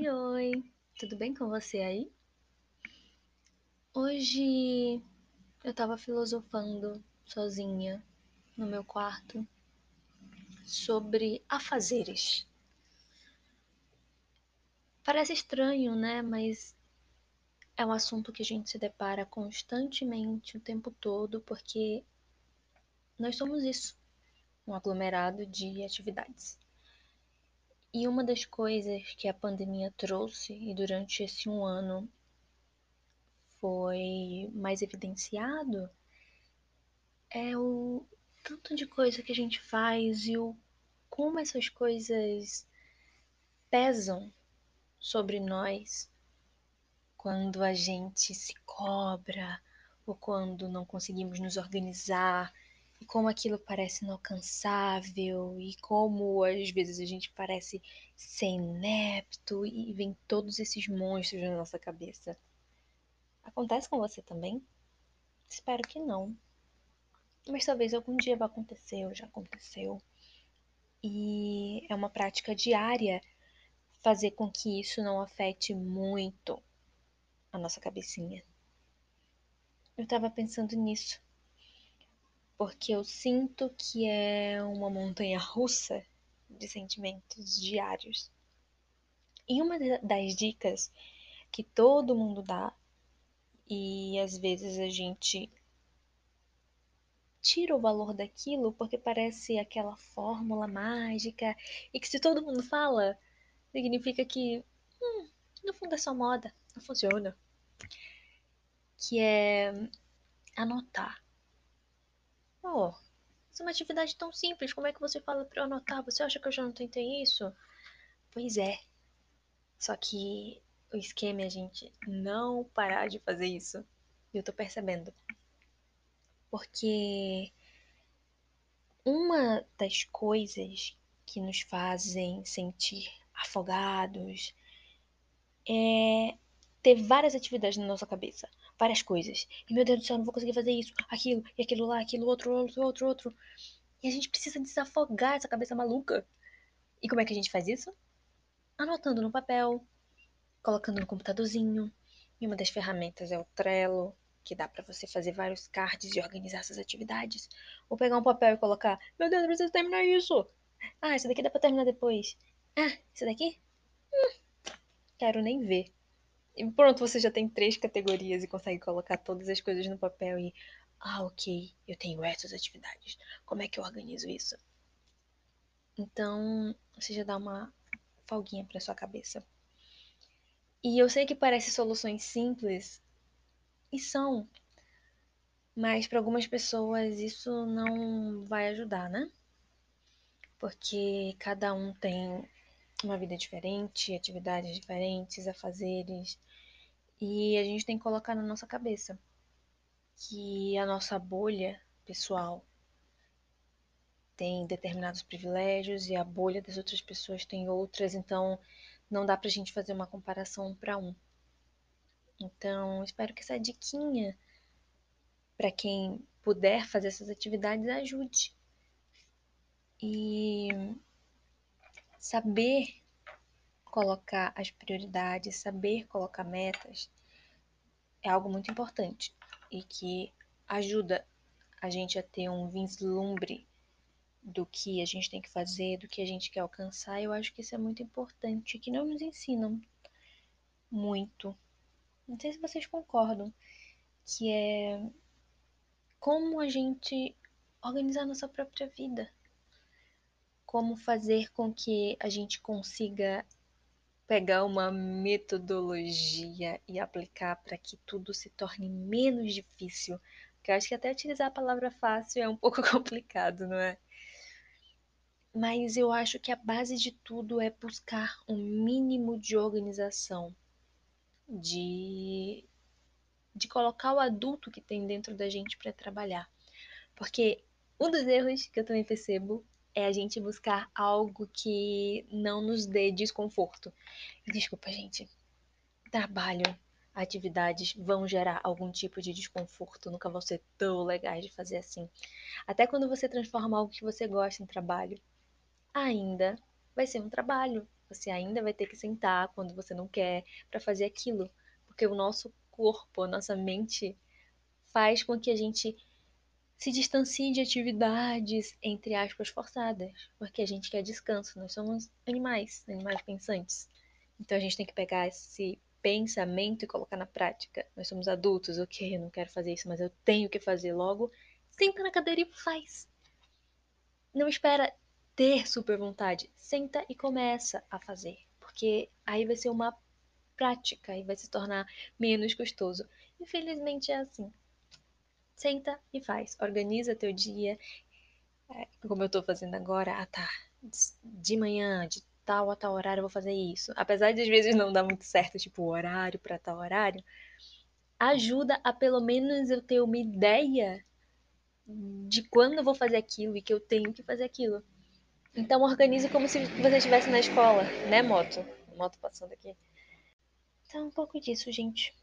Oi, oi, tudo bem com você aí? Hoje eu tava filosofando sozinha no meu quarto sobre afazeres. Parece estranho, né? Mas é um assunto que a gente se depara constantemente o tempo todo, porque nós somos isso um aglomerado de atividades. E uma das coisas que a pandemia trouxe, e durante esse um ano foi mais evidenciado, é o tanto de coisa que a gente faz e o como essas coisas pesam sobre nós quando a gente se cobra ou quando não conseguimos nos organizar e como aquilo parece inalcançável e como às vezes a gente parece ser inepto e vem todos esses monstros na nossa cabeça. Acontece com você também? Espero que não. Mas talvez algum dia vá acontecer, ou já aconteceu. E é uma prática diária fazer com que isso não afete muito a nossa cabecinha. Eu tava pensando nisso porque eu sinto que é uma montanha russa de sentimentos diários. E uma das dicas que todo mundo dá, e às vezes a gente tira o valor daquilo porque parece aquela fórmula mágica e que se todo mundo fala, significa que hum, no fundo é só moda, não funciona. Que é anotar. Oh, isso é uma atividade tão simples, como é que você fala para eu anotar? Você acha que eu já não tentei isso? Pois é. Só que o esquema é a gente não parar de fazer isso. E eu tô percebendo. Porque uma das coisas que nos fazem sentir afogados é ter várias atividades na nossa cabeça várias coisas. E meu Deus do céu, não vou conseguir fazer isso, aquilo, e aquilo lá, aquilo, outro, outro, outro, outro. E a gente precisa desafogar essa cabeça maluca. E como é que a gente faz isso? Anotando no papel, colocando no computadorzinho. E uma das ferramentas é o Trello, que dá para você fazer vários cards e organizar essas atividades. Ou pegar um papel e colocar, meu Deus, eu preciso terminar isso. Ah, isso daqui dá pra terminar depois. Ah, isso daqui? Hum, quero nem ver. E pronto, você já tem três categorias e consegue colocar todas as coisas no papel e. Ah, ok, eu tenho essas atividades. Como é que eu organizo isso? Então, você já dá uma folguinha para sua cabeça. E eu sei que parece soluções simples, e são, mas para algumas pessoas isso não vai ajudar, né? Porque cada um tem uma vida diferente, atividades diferentes, afazeres, e a gente tem que colocar na nossa cabeça que a nossa bolha pessoal tem determinados privilégios e a bolha das outras pessoas tem outras, então não dá pra gente fazer uma comparação um para um. Então, espero que essa diquinha para quem puder fazer essas atividades ajude. E saber colocar as prioridades, saber colocar metas é algo muito importante e que ajuda a gente a ter um vislumbre do que a gente tem que fazer, do que a gente quer alcançar. Eu acho que isso é muito importante, que não nos ensinam muito. Não sei se vocês concordam, que é como a gente organizar nossa própria vida. Como fazer com que a gente consiga pegar uma metodologia e aplicar para que tudo se torne menos difícil. Porque eu acho que até utilizar a palavra fácil é um pouco complicado, não é? Mas eu acho que a base de tudo é buscar um mínimo de organização, de, de colocar o adulto que tem dentro da gente para trabalhar. Porque um dos erros que eu também percebo é a gente buscar algo que não nos dê desconforto. Desculpa, gente. Trabalho, atividades vão gerar algum tipo de desconforto, nunca vão ser tão legais de fazer assim. Até quando você transforma algo que você gosta em trabalho, ainda vai ser um trabalho. Você ainda vai ter que sentar quando você não quer para fazer aquilo, porque o nosso corpo, a nossa mente faz com que a gente se distancie de atividades, entre aspas, forçadas, porque a gente quer descanso. Nós somos animais, animais pensantes. Então a gente tem que pegar esse pensamento e colocar na prática. Nós somos adultos, ok, eu não quero fazer isso, mas eu tenho que fazer logo. Senta na cadeira e faz. Não espera ter super vontade. Senta e começa a fazer, porque aí vai ser uma prática e vai se tornar menos custoso. Infelizmente é assim. Senta e faz. Organiza teu dia. É, como eu tô fazendo agora, ah tá. De manhã, de tal a tal horário eu vou fazer isso. Apesar de às vezes não dar muito certo, tipo, o horário para tal horário, ajuda a pelo menos eu ter uma ideia de quando eu vou fazer aquilo e que eu tenho que fazer aquilo. Então organize como se você estivesse na escola, né, moto? Moto passando aqui. Então, um pouco disso, gente.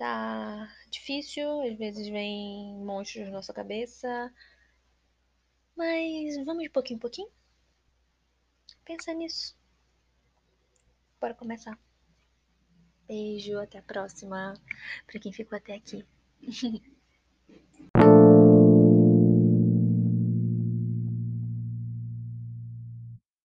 Tá difícil, às vezes vem monstros na nossa cabeça. Mas vamos de pouquinho em pouquinho? Pensa nisso. Bora começar. Beijo, até a próxima. Pra quem ficou até aqui.